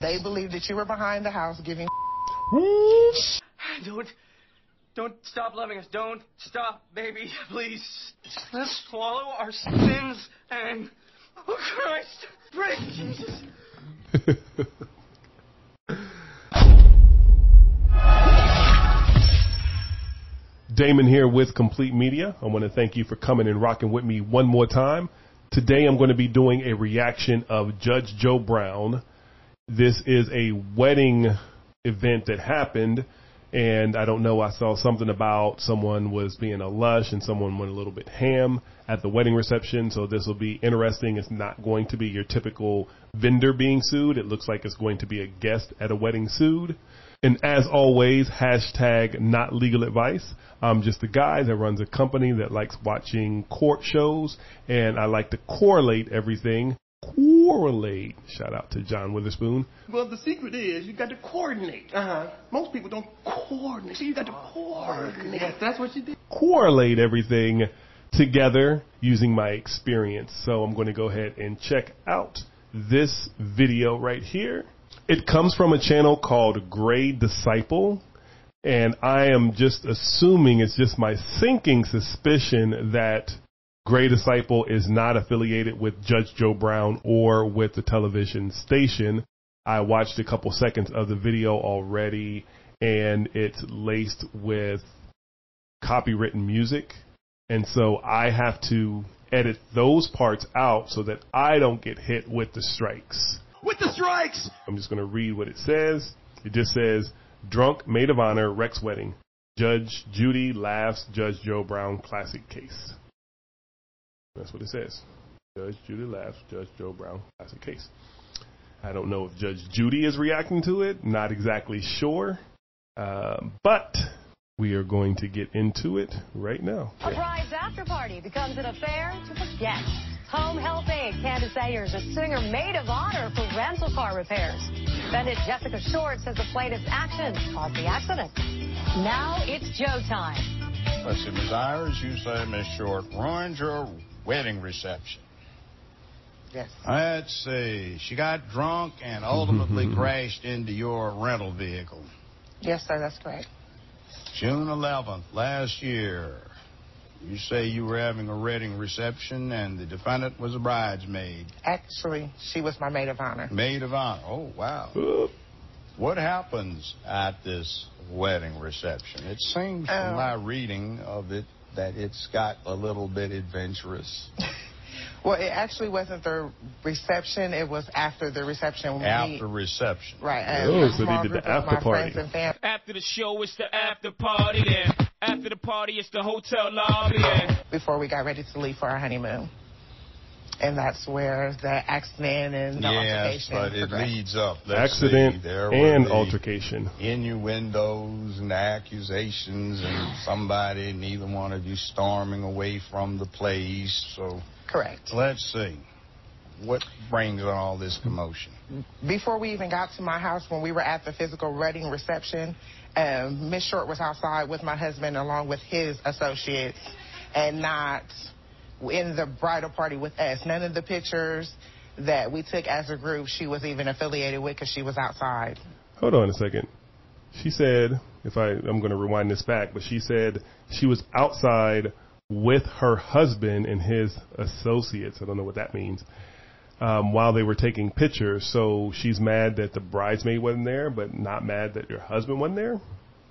They believe that you were behind the house giving. Don't, don't stop loving us. Don't stop, baby. Please. Let's swallow our sins and, oh Christ, pray, Jesus. Damon here with Complete Media. I want to thank you for coming and rocking with me one more time. Today I'm going to be doing a reaction of Judge Joe Brown. This is a wedding event that happened and I don't know, I saw something about someone was being a lush and someone went a little bit ham at the wedding reception. So this will be interesting. It's not going to be your typical vendor being sued. It looks like it's going to be a guest at a wedding sued. And as always, hashtag not legal advice. I'm just a guy that runs a company that likes watching court shows and I like to correlate everything correlate. Shout out to John Witherspoon. Well, the secret is you got to coordinate. Uh huh. Most people don't coordinate. So you got to coordinate. Yes, that's what you did. Correlate everything together using my experience. So I'm going to go ahead and check out this video right here. It comes from a channel called Gray Disciple. And I am just assuming it's just my sinking suspicion that Gray Disciple is not affiliated with Judge Joe Brown or with the television station. I watched a couple seconds of the video already and it's laced with copywritten music. And so I have to edit those parts out so that I don't get hit with the strikes. With the strikes! I'm just going to read what it says. It just says, drunk maid of honor, wrecks wedding. Judge Judy laughs, Judge Joe Brown classic case. That's what it says. Judge Judy laughs, Judge Joe Brown classic case. I don't know if Judge Judy is reacting to it. Not exactly sure. Uh, but we are going to get into it right now. A bride's after party becomes an affair to forget. Home Health Aide, Candace Ayers, a singer maid of honor for rental car repairs. Defendant Jessica Short says the plaintiff's actions caused the accident. Now it's Joe time. Let's see, Ms. Ayers, you say Miss Short ruined your wedding reception. Yes. Let's see. She got drunk and ultimately crashed into your rental vehicle. Yes, sir, that's correct. June 11th, last year. You say you were having a wedding reception and the defendant was a bridesmaid. Actually, she was my maid of honor. Maid of honor. Oh, wow. What happens at this wedding reception? It seems from Um, my reading of it that it's got a little bit adventurous. Well, it actually wasn't the reception. It was after the reception. when we- After reception. Right. uh, Oh, so they did the after party. friends and family. After the show, it's the after party. Then after the party, it's the hotel lobby. And before we got ready to leave for our honeymoon. And that's where the accident and the Yes, altercation but it progressed. leads up. Let's Accident see, there and altercation. Innuendos and accusations, and somebody, neither one of you storming away from the place. So Correct. let's see. What brings on all this commotion? Before we even got to my house, when we were at the physical wedding reception, um, Miss Short was outside with my husband along with his associates and not in the bridal party with us. None of the pictures that we took as a group she was even affiliated with because she was outside. Hold on a second. She said, if I, I'm going to rewind this back, but she said she was outside with her husband and his associates. I don't know what that means. Um, while they were taking pictures. So she's mad that the bridesmaid wasn't there, but not mad that your husband wasn't there.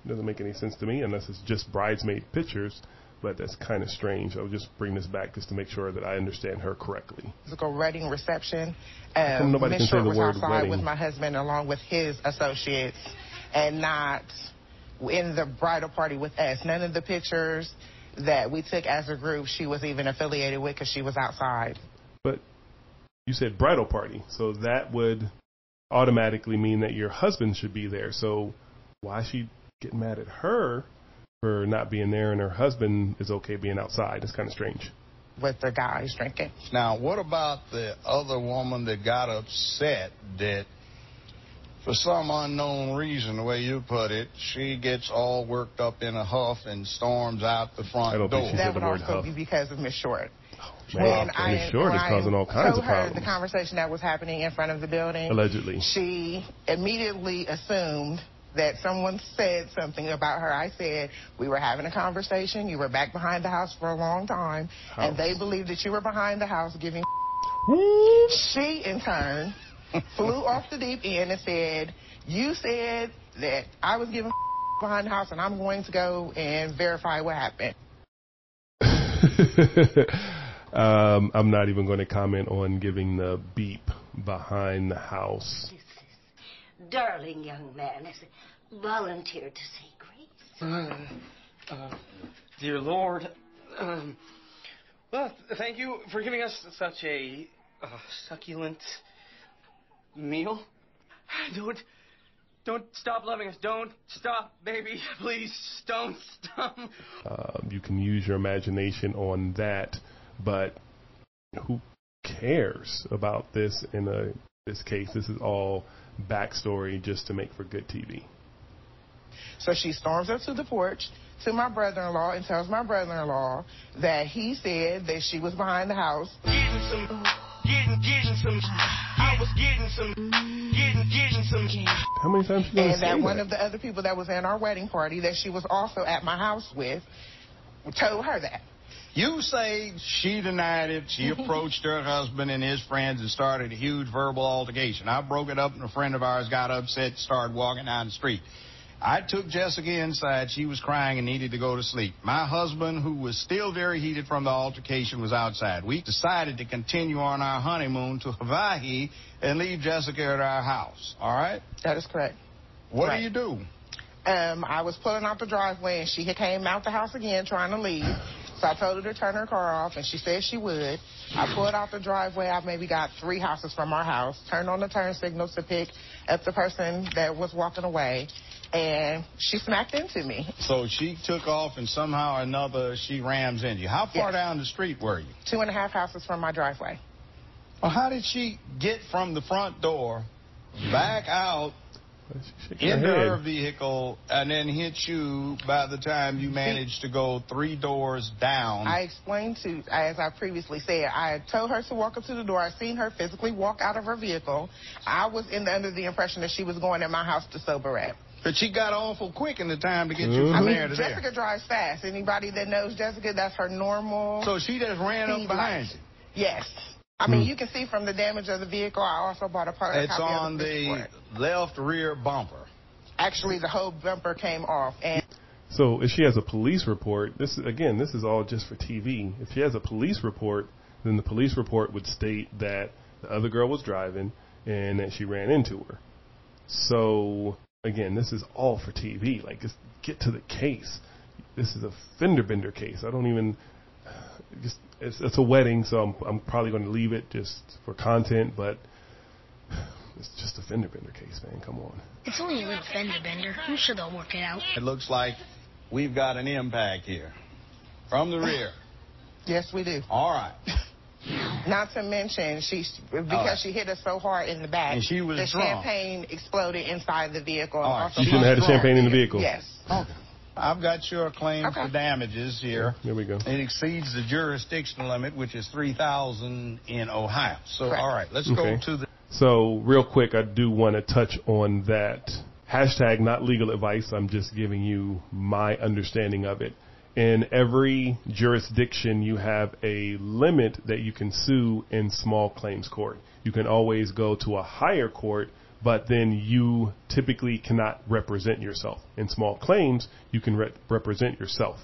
Doesn't make any sense to me unless it's just bridesmaid pictures. But that's kind of strange. I'll just bring this back just to make sure that I understand her correctly. Physical wedding reception. Um, nobody Miss can say Short the was outside wedding? with my husband along with his associates and not in the bridal party with us. None of the pictures that we took as a group she was even affiliated with because she was outside. But you said bridal party, so that would automatically mean that your husband should be there. So why is she getting mad at her for not being there and her husband is okay being outside? It's kind of strange. with the guys drinking. Now, what about the other woman that got upset that, for some unknown reason, the way you put it, she gets all worked up in a huff and storms out the front I don't door? think she That said would the word also huff. be because of Miss Short. Oh, man, When I, Miss Short when is I causing all kinds told of her problems. the conversation that was happening in front of the building, Allegedly. she immediately assumed that someone said something about her. I said we were having a conversation. You were back behind the house for a long time, and they believed that you were behind the house giving. She, in turn, flew off the deep end and said, "You said that I was giving behind the house, and I'm going to go and verify what happened." um, I'm not even going to comment on giving the beep behind the house. Darling young man has volunteered to say grace. Uh, uh, dear Lord, um, well, thank you for giving us such a uh, succulent meal. Don't, don't stop loving us. Don't stop, baby. Please, don't stop. Um, you can use your imagination on that, but who cares about this in a this case? This is all backstory just to make for good TV. So she storms up to the porch to my brother-in-law and tells my brother-in-law that he said that she was behind the house. Getting some, getting, getting some. I was getting some, getting, getting some. How many times you and that one that? of the other people that was in our wedding party that she was also at my house with told her that. You say she denied it. She approached her husband and his friends and started a huge verbal altercation. I broke it up, and a friend of ours got upset, and started walking down the street. I took Jessica inside. She was crying and needed to go to sleep. My husband, who was still very heated from the altercation, was outside. We decided to continue on our honeymoon to Hawaii and leave Jessica at our house. All right? That is correct. What Right. do you do? Um, I was pulling out the driveway and she had came out the house again trying to leave. So I told her to turn her car off and she said she would. I pulled out the driveway. I maybe got three houses from our house. Turned on the turn signals to pick up the person that was walking away. And she smacked into me. So she took off, and somehow or another she rams into you. How far Yes. down the street were you? Two and a half houses from my driveway. Well, how did she get from the front door back out Shake your into her head. vehicle and then hit you by the time you managed to go three doors down? I explained to, as I previously said, I had told her to walk up to the door. I seen her physically walk out of her vehicle. I was in the, under the impression that she was going in my house to sober up. but she got awful quick in the time to get you Mhm. I from mean, there to Jessica there. drives fast. Anybody that knows Jessica, that's her normal. So she just ran up behind light. you. Yes. I mean, hmm. you can see from the damage of the vehicle. I also bought a part It's copy on of the, police the left rear bumper. Actually, the whole bumper came off, and So if she has a police report, this again, this is all just for TV. If she has a police report, then the police report would state that the other girl was driving and that she ran into her. So again, this is all for TV. Like, just get to the case. This is a fender bender case. I don't even. Just it's, it's a wedding, so I'm I'm probably going to leave it just for content, but it's just a fender bender case, man. Come on. It's only a little fender bender. I'm sure they'll work it out. It looks like we've got an impact here from the rear. yes, we do. All right. Not to mention, she because right. she hit us so hard in the back, And she was the drunk. champagne exploded inside the vehicle. and All right. also You shouldn't have had the champagne in the vehicle. Yes. Okay. I've got your claim Okay. for damages here. There we go. It exceeds the jurisdictional limit, which is three thousand in Ohio. So, Correct. all right, let's Okay. go to the. So, real quick, I do want to touch on that. Hashtag not legal advice. I'm just giving you my understanding of it. In every jurisdiction, you have a limit that you can sue in small claims court. You can always go to a higher court, but then you typically cannot represent yourself. In small claims, you can re- represent yourself.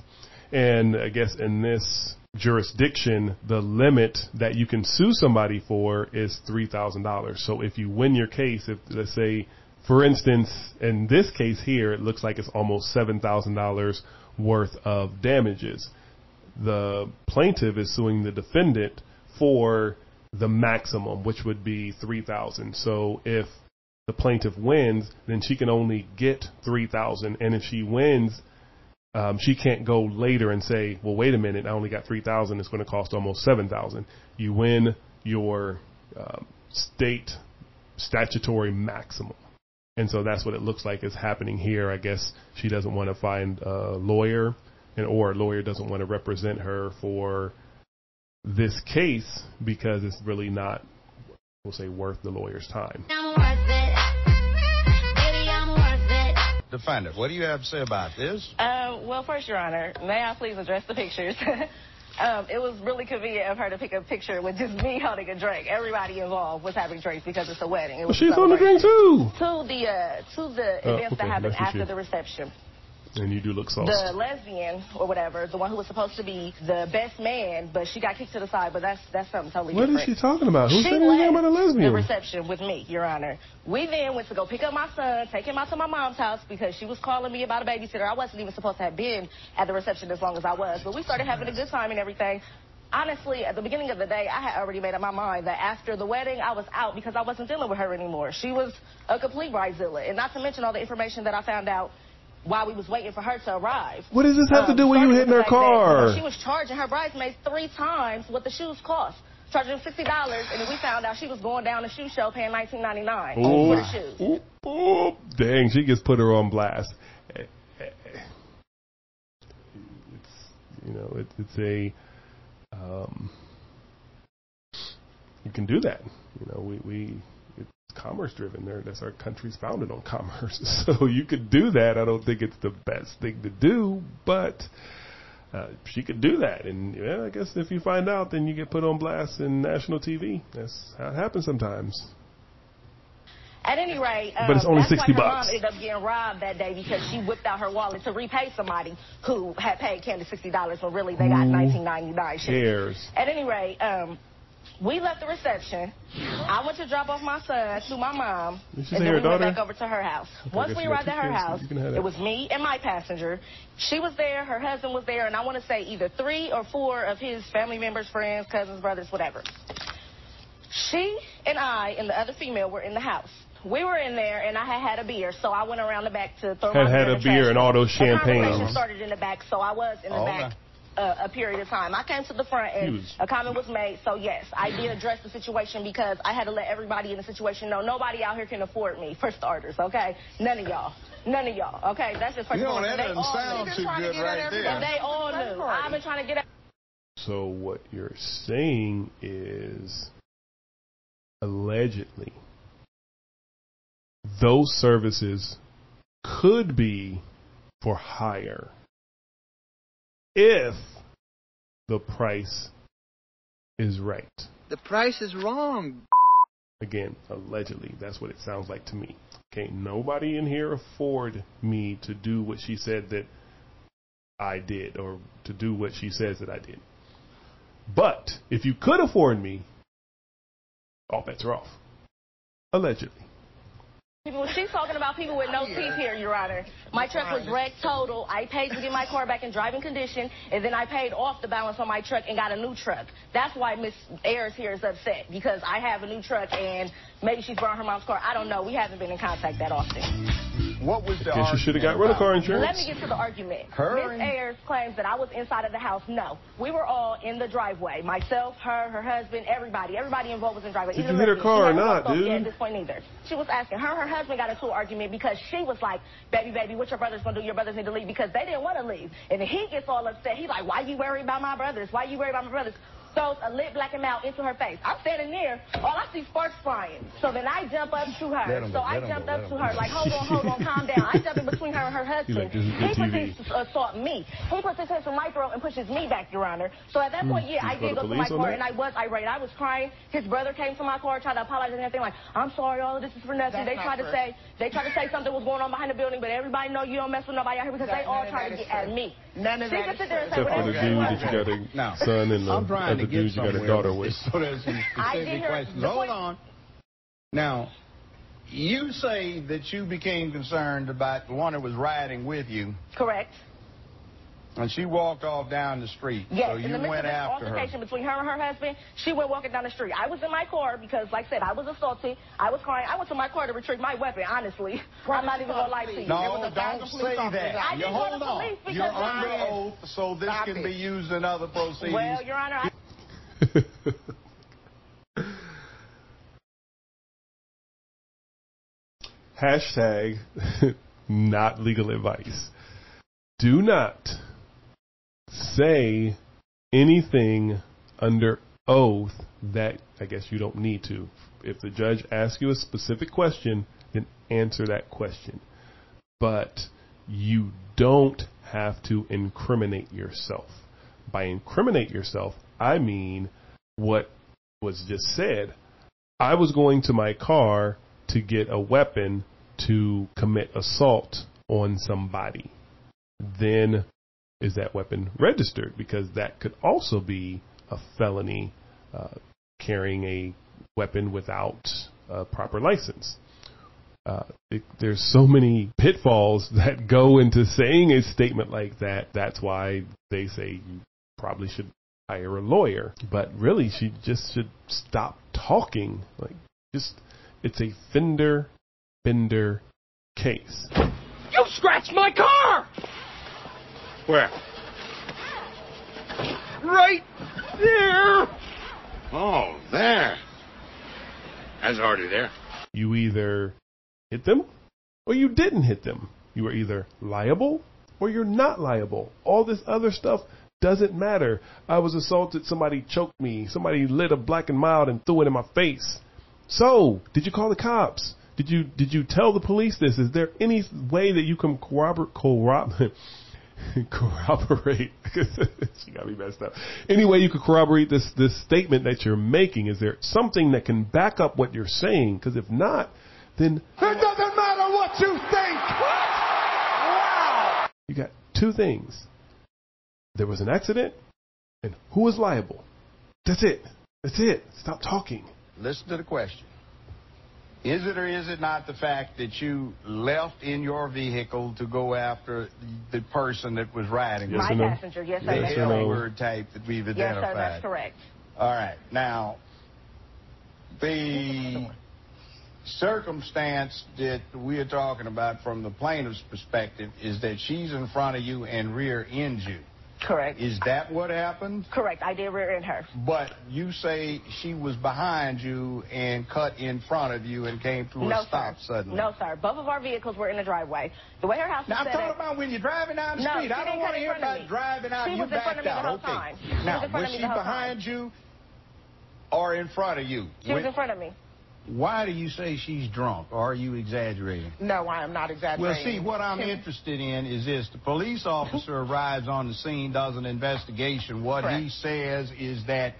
And I guess in this jurisdiction, the limit that you can sue somebody for is $3,000. So if you win your case, if let's say, for instance, in this case here, it looks like it's almost $7,000 worth of damages. The plaintiff is suing the defendant for the maximum, which would be 3000 So if the plaintiff wins, then she can only get 3000 And if she wins, um, she can't go later and say, well, wait a minute, I only got 3000 It's going to cost almost 7000 You win your um, state statutory maximum. And so that's what it looks like is happening here. I guess she doesn't want to find a lawyer, and or a lawyer doesn't want to represent her for this case because it's really not, we'll say, worth the lawyer's time. Defender, what do you have to say about this? Um, well, first, Your Honor, may I please address the pictures? um, it was really convenient of her to pick a picture with just me holding a drink. Everybody involved was having drinks because it's a wedding. It Well, was she's a on the drink too. To the uh, to the Oh, events okay, that happened after you- the reception. And you do look sauced. The lesbian or whatever, the one who was supposed to be the best man, but she got kicked to the side. But that's that's something totally What is different. she talking about? Who she said anything about a lesbian? The reception with me, Your Honor. We then went to go pick up my son, take him out to my mom's house because she was calling me about a babysitter. I wasn't even supposed to have been at the reception as long as I was, but we started having a good time and everything. Honestly, at the beginning of the day, I had already made up my mind that after the wedding, I was out because I wasn't dealing with her anymore. She was a complete bridezilla, and not to mention all the information that I found out while we was waiting for her to arrive. What does this have to Um, do with you hitting her fact that, car? she was charging her bridesmaids three times what the shoes cost. Charging them sixty dollars, and then we found out she was going down the shoe show paying nineteen ninety nine for the shoes. Ooh, ooh, dang, she just put her on blast. Eh, eh, eh. It's, you know, it, it's a, um, you can do that. You know, we, we it's commerce driven there. That's our country's founded on commerce. So you could do that. I don't think it's the best thing to do, but uh, she could do that. And yeah, I guess if you find out, then you get put on blast in national TV. That's how it happens sometimes. At any rate, um, But it's only that's 60 why her bucks. mom ended up getting robbed that day because she whipped out her wallet to repay somebody who had paid Candace sixty dollars when really they got Who nineteen ninety nine. cares? At any rate, um, we left the reception. I went to drop off my son to my mom, Did she and then her we went back over to her house. Okay, Once we arrived at her house, you can have that. it was me and my passenger. She was there, her husband was there, and I want to say either three or four of his family members, friends, cousins, brothers, whatever. She and I and the other female were in the house. We were in there, and I had had a beer, so I went around the back to throw Had my had beer a in the beer trash and all can. those The champagne. conversation started in the back, so I was in the Oh, back uh, a period of time. I came to the front, and Huge. a comment was made. So yes, I did address the situation because I had to let everybody in the situation know nobody out here can afford me. For starters, okay, none of y'all. None of y'all, okay? That's just first You know, that They doesn't sound too good right there. And they all knew. I've been trying to get So what you're saying is allegedly those services could be for hire if the price is right. The price is wrong. Again, allegedly, that's what it sounds like to me. Can't nobody in here afford me to do what she said that I did, or to do what she says that I did. But if you could afford me, all bets are off. Allegedly. People, she's talking about people with no teeth here, Your Honor. My truck was wrecked total. I paid to get my car back in driving condition, and then I paid off the balance on my truck and got a new truck. That's why Miss Ayers here is upset because I have a new truck and maybe she's borrowing her mom's car. I don't know. We haven't been in contact that often. What was the Guess you should have got rental car insurance. Let me get to the argument. Her Miss Ayers claims that I was inside of the house. No, we were all in the driveway. Myself, her, her husband, everybody. Everybody involved was in the driveway. Did Even you hit her car or not, dude? At this point, either. She was asking her. Her husband got into an argument because she was like, "Baby, baby, what your brothers gonna do? Your brothers need to leave because they didn't want to leave." And he gets all upset. He's like, "Why you worried about my brothers? Why you worried about my brothers?" Throws a lit black and out into her face. I'm standing there. All I see sparks flying. So then I jump up to her. Let 'em so go, I let 'em jumped go, up to her go. like, "Hold on, hold on, calm down." I jump in between her and her husband. like, "This is good he puts TV." his assault me. He puts his hands on my throat and pushes me back, Your Honor. So at that Hmm. point, yeah, Did I you call did go to my police car that? and I was irate. I was crying. His brother came to my car, tried to apologize and everything. Like, I'm sorry, all of this is for nothing. That's they not tried to say they tried to say something was going on behind the building, but everybody know you don't mess with nobody out here because That- they all none of tried to is get at me. None of She that can is sit there and true. say Except for the dude that you got a Now, son and the I'm trying other dude you got a daughter with with. So there's some I did specific questions. Hold on. Now, you say that you became concerned about the one that was riding with you, Correct. And she walked off down the street. Yes, so in you the midst went of this after her. altercation between her and her husband, she went walking down the street. I was in my car because, like I said, I was assaulted. I was crying. I went to my car to retrieve my weapon, honestly. I'm not even going to lie to you. No, There was a don't thousand say officers that. out I You didn't go to hold on. You're I- under oath, so this Stop can it. be used in other proceedings. Well, Your Honor, I Hashtag not legal advice. Do not say anything under oath that I guess you don't need to. If the judge asks you a specific question, then answer that question. But you don't have to incriminate yourself. By incriminate yourself, I mean what was just said. I was going to my car to get a weapon to commit assault on somebody. Then is that weapon registered? Because that could also be a felony uh, carrying a weapon without a proper license. Uh, it, there's so many pitfalls that go into saying a statement like that. That's why they say you probably should hire a lawyer. But really, she just should stop talking. Like, just it's a fender bender case. You scratched my car! Where? Right there! Oh, there. That's already there. You either hit them or you didn't hit them. You are either liable or you're not liable. All this other stuff doesn't matter. I was assaulted, somebody choked me, somebody lit a black and mild and threw it in my face. So, did you call the cops? Did you did you tell the police this? Is there any way that you can corroborate corroborate corroborate? she got me messed up. Any way you could corroborate this this statement that you're making? Is there something that can back up what you're saying? Because if not, then it doesn't matter what you think. Wow! You got two things. There was an accident, and who is liable? That's it. That's it. Stop talking. Listen to the question. Is it or is it not the fact that you left in your vehicle to go after the person that was riding? Yes My passenger, yes, sir. The L no. word type that we've identified. Yes, sir, that's correct. All right. Now, the circumstance that we're talking about from the plaintiff's perspective is that she's in front of you and rear ends you. Correct. Is that what happened? Correct. I did rear end her. But you say she was behind you and cut in front of you and came to no, a stop sir. suddenly. No, sir. Both of our vehicles were in the driveway. The way her house now, was I'm talking about when you're driving down the no, street. I don't want to hear about driving out she you was in front backed of me out. the whole okay. Time. Now, she was, was she behind time. you or in front of you? She was in front of me. Why do you say she's drunk? Or are you exaggerating? No, I am not exaggerating. Well, see, what I'm interested in is this. The police officer arrives on the scene, does an investigation. What Correct. he says is that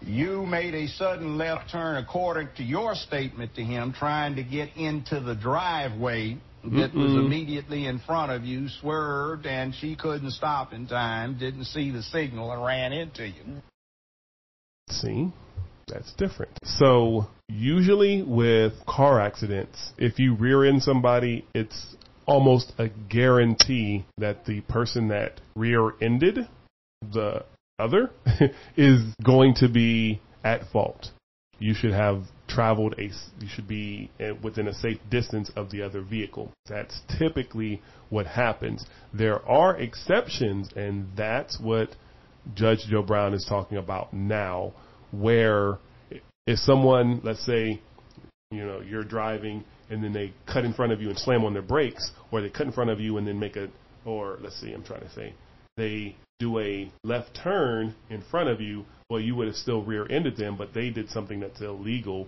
you made a sudden left turn, according to your statement to him, trying to get into the driveway that was Mm-mm. immediately in front of you, swerved, and she couldn't stop in time, didn't see the signal, and ran into you. See? That's different. So, usually with car accidents, if you rear end somebody, it's almost a guarantee that the person that rear ended the other is going to be at fault. You should have traveled a, you should be uh, within a safe distance of the other vehicle. That's typically what happens. There are exceptions, and that's what Judge Joe Brown is talking about now where if someone, let's say, you know, you're driving and then they cut in front of you and slam on their brakes, or they cut in front of you and then make a, or let's see, I'm trying to say, they do a left turn in front of you, well, you would have still rear-ended them, but they did something that's illegal,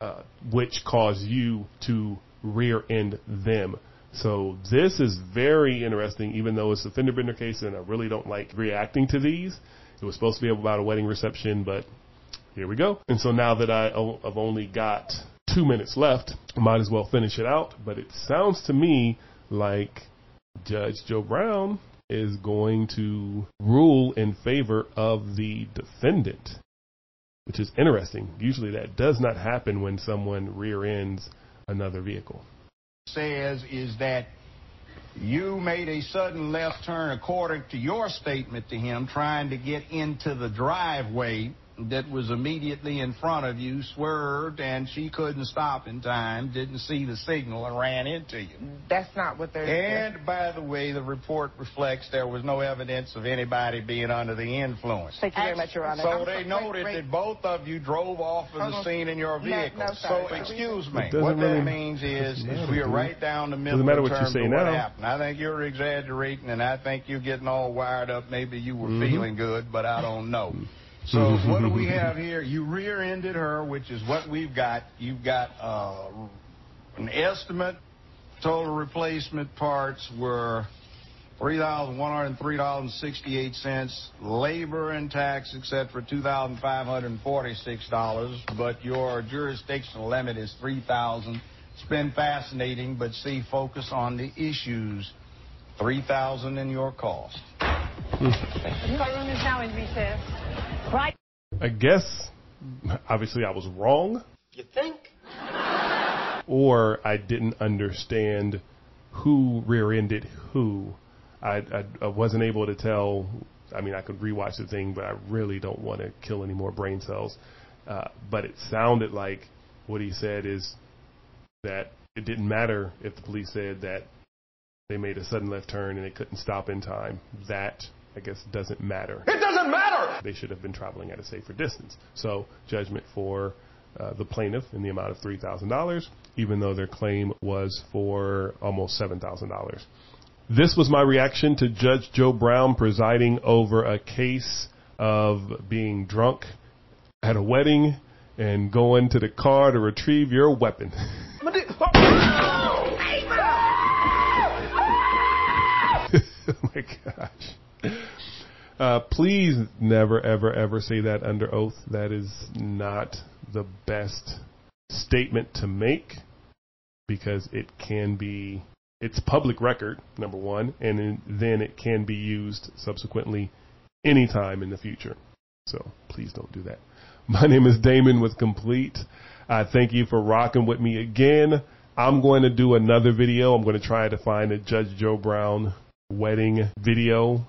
uh, which caused you to rear-end them. So this is very interesting, even though it's a fender bender case, and I really don't like reacting to these. It was supposed to be about a wedding reception, but here we go. And so now that I, have only got two minutes left, I might as well finish it out. But it sounds to me like Judge Joe Brown is going to rule in favor of the defendant, which is interesting. Usually that does not happen when someone rear ends another vehicle. Says is that you made a sudden left turn, according to your statement to him, trying to get into the driveway that was immediately in front of you, swerved, and she couldn't stop in time, didn't see the signal, and ran into you. That's not what they're. And by the way, the report reflects there was no evidence of anybody being under the influence. Thank you very much, Your Honor. So I'm they so- noted wait, wait. that both of you drove off of the scene in your No, vehicle. no, so sorry. excuse me. doesn't What really- that means is, is matter, we are right down the middle matter in what you say of now. what happened. I think you're exaggerating, and I think you're getting all wired up. Maybe you were Mhm. feeling good, but I don't know. So what do we have here? You rear-ended her, which is what we've got. You've got uh, an estimate. Total replacement parts were $3,103.68. Labor and tax, etc., $2,546. But your jurisdictional limit is 3000 It's been fascinating, but see, focus on the issues. 3000 in your cost. Courtroom is now in recess. Right. I guess, obviously, I was wrong, You think? or I didn't understand who rear-ended who. I, I, I wasn't able to tell. I mean, I could rewatch the thing, but I really don't want to kill any more brain cells. Uh, but it sounded like what he said is that it didn't matter if the police said that they made a sudden left turn and they couldn't stop in time. That, I guess, doesn't matter. They should have been traveling at a safer distance. So, judgment for uh, the plaintiff in the amount of $3,000, even though their claim was for almost $7,000. This was my reaction to Judge Joe Brown presiding over a case of being drunk at a wedding and going to the car to retrieve your weapon. Uh, please never, ever, ever say that under oath. That is not the best statement to make because it can be, it's public record, number one, and then it can be used subsequently anytime in the future. So please don't do that. My name is Damon with Complete. I thank you for rocking with me again. I'm going to do another video. I'm going to try to find a Judge Joe Brown wedding video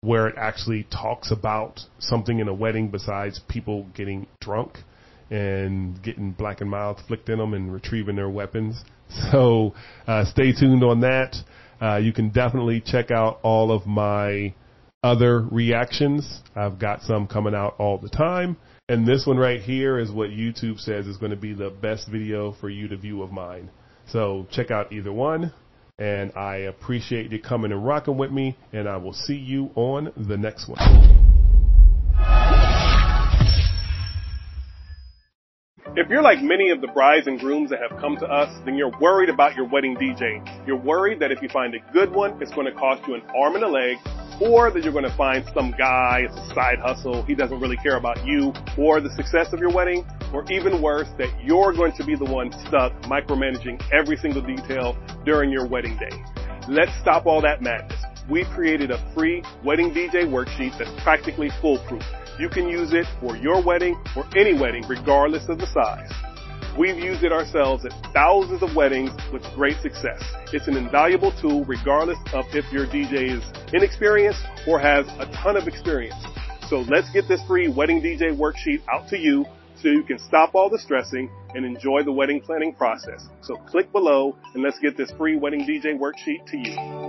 where it actually talks about something in a wedding besides people getting drunk and getting black and mild flicked in them and retrieving their weapons. So uh, stay tuned on that. Uh, you can definitely check out all of my other reactions. I've got some coming out all the time. And this one right here is what YouTube says is going to be the best video for you to view of mine. So check out either one. And I appreciate you coming and rocking with me. And I will see you on the next one. If you're like many of the brides and grooms that have come to us, then you're worried about your wedding DJ. You're worried that if you find a good one, it's going to cost you an arm and a leg, or that you're going to find some guy, it's a side hustle, he doesn't really care about you or the success of your wedding, or even worse, that you're going to be the one stuck micromanaging every single detail during your wedding day. Let's stop all that madness. We've created a free wedding DJ worksheet that's practically foolproof. You can use it for your wedding or any wedding, regardless of the size. We've used it ourselves at thousands of weddings with great success. It's an invaluable tool regardless of if your DJ is inexperienced or has a ton of experience. So let's get this free wedding DJ worksheet out to you so you can stop all the stressing and enjoy the wedding planning process. So click below and let's get this free wedding DJ worksheet to you.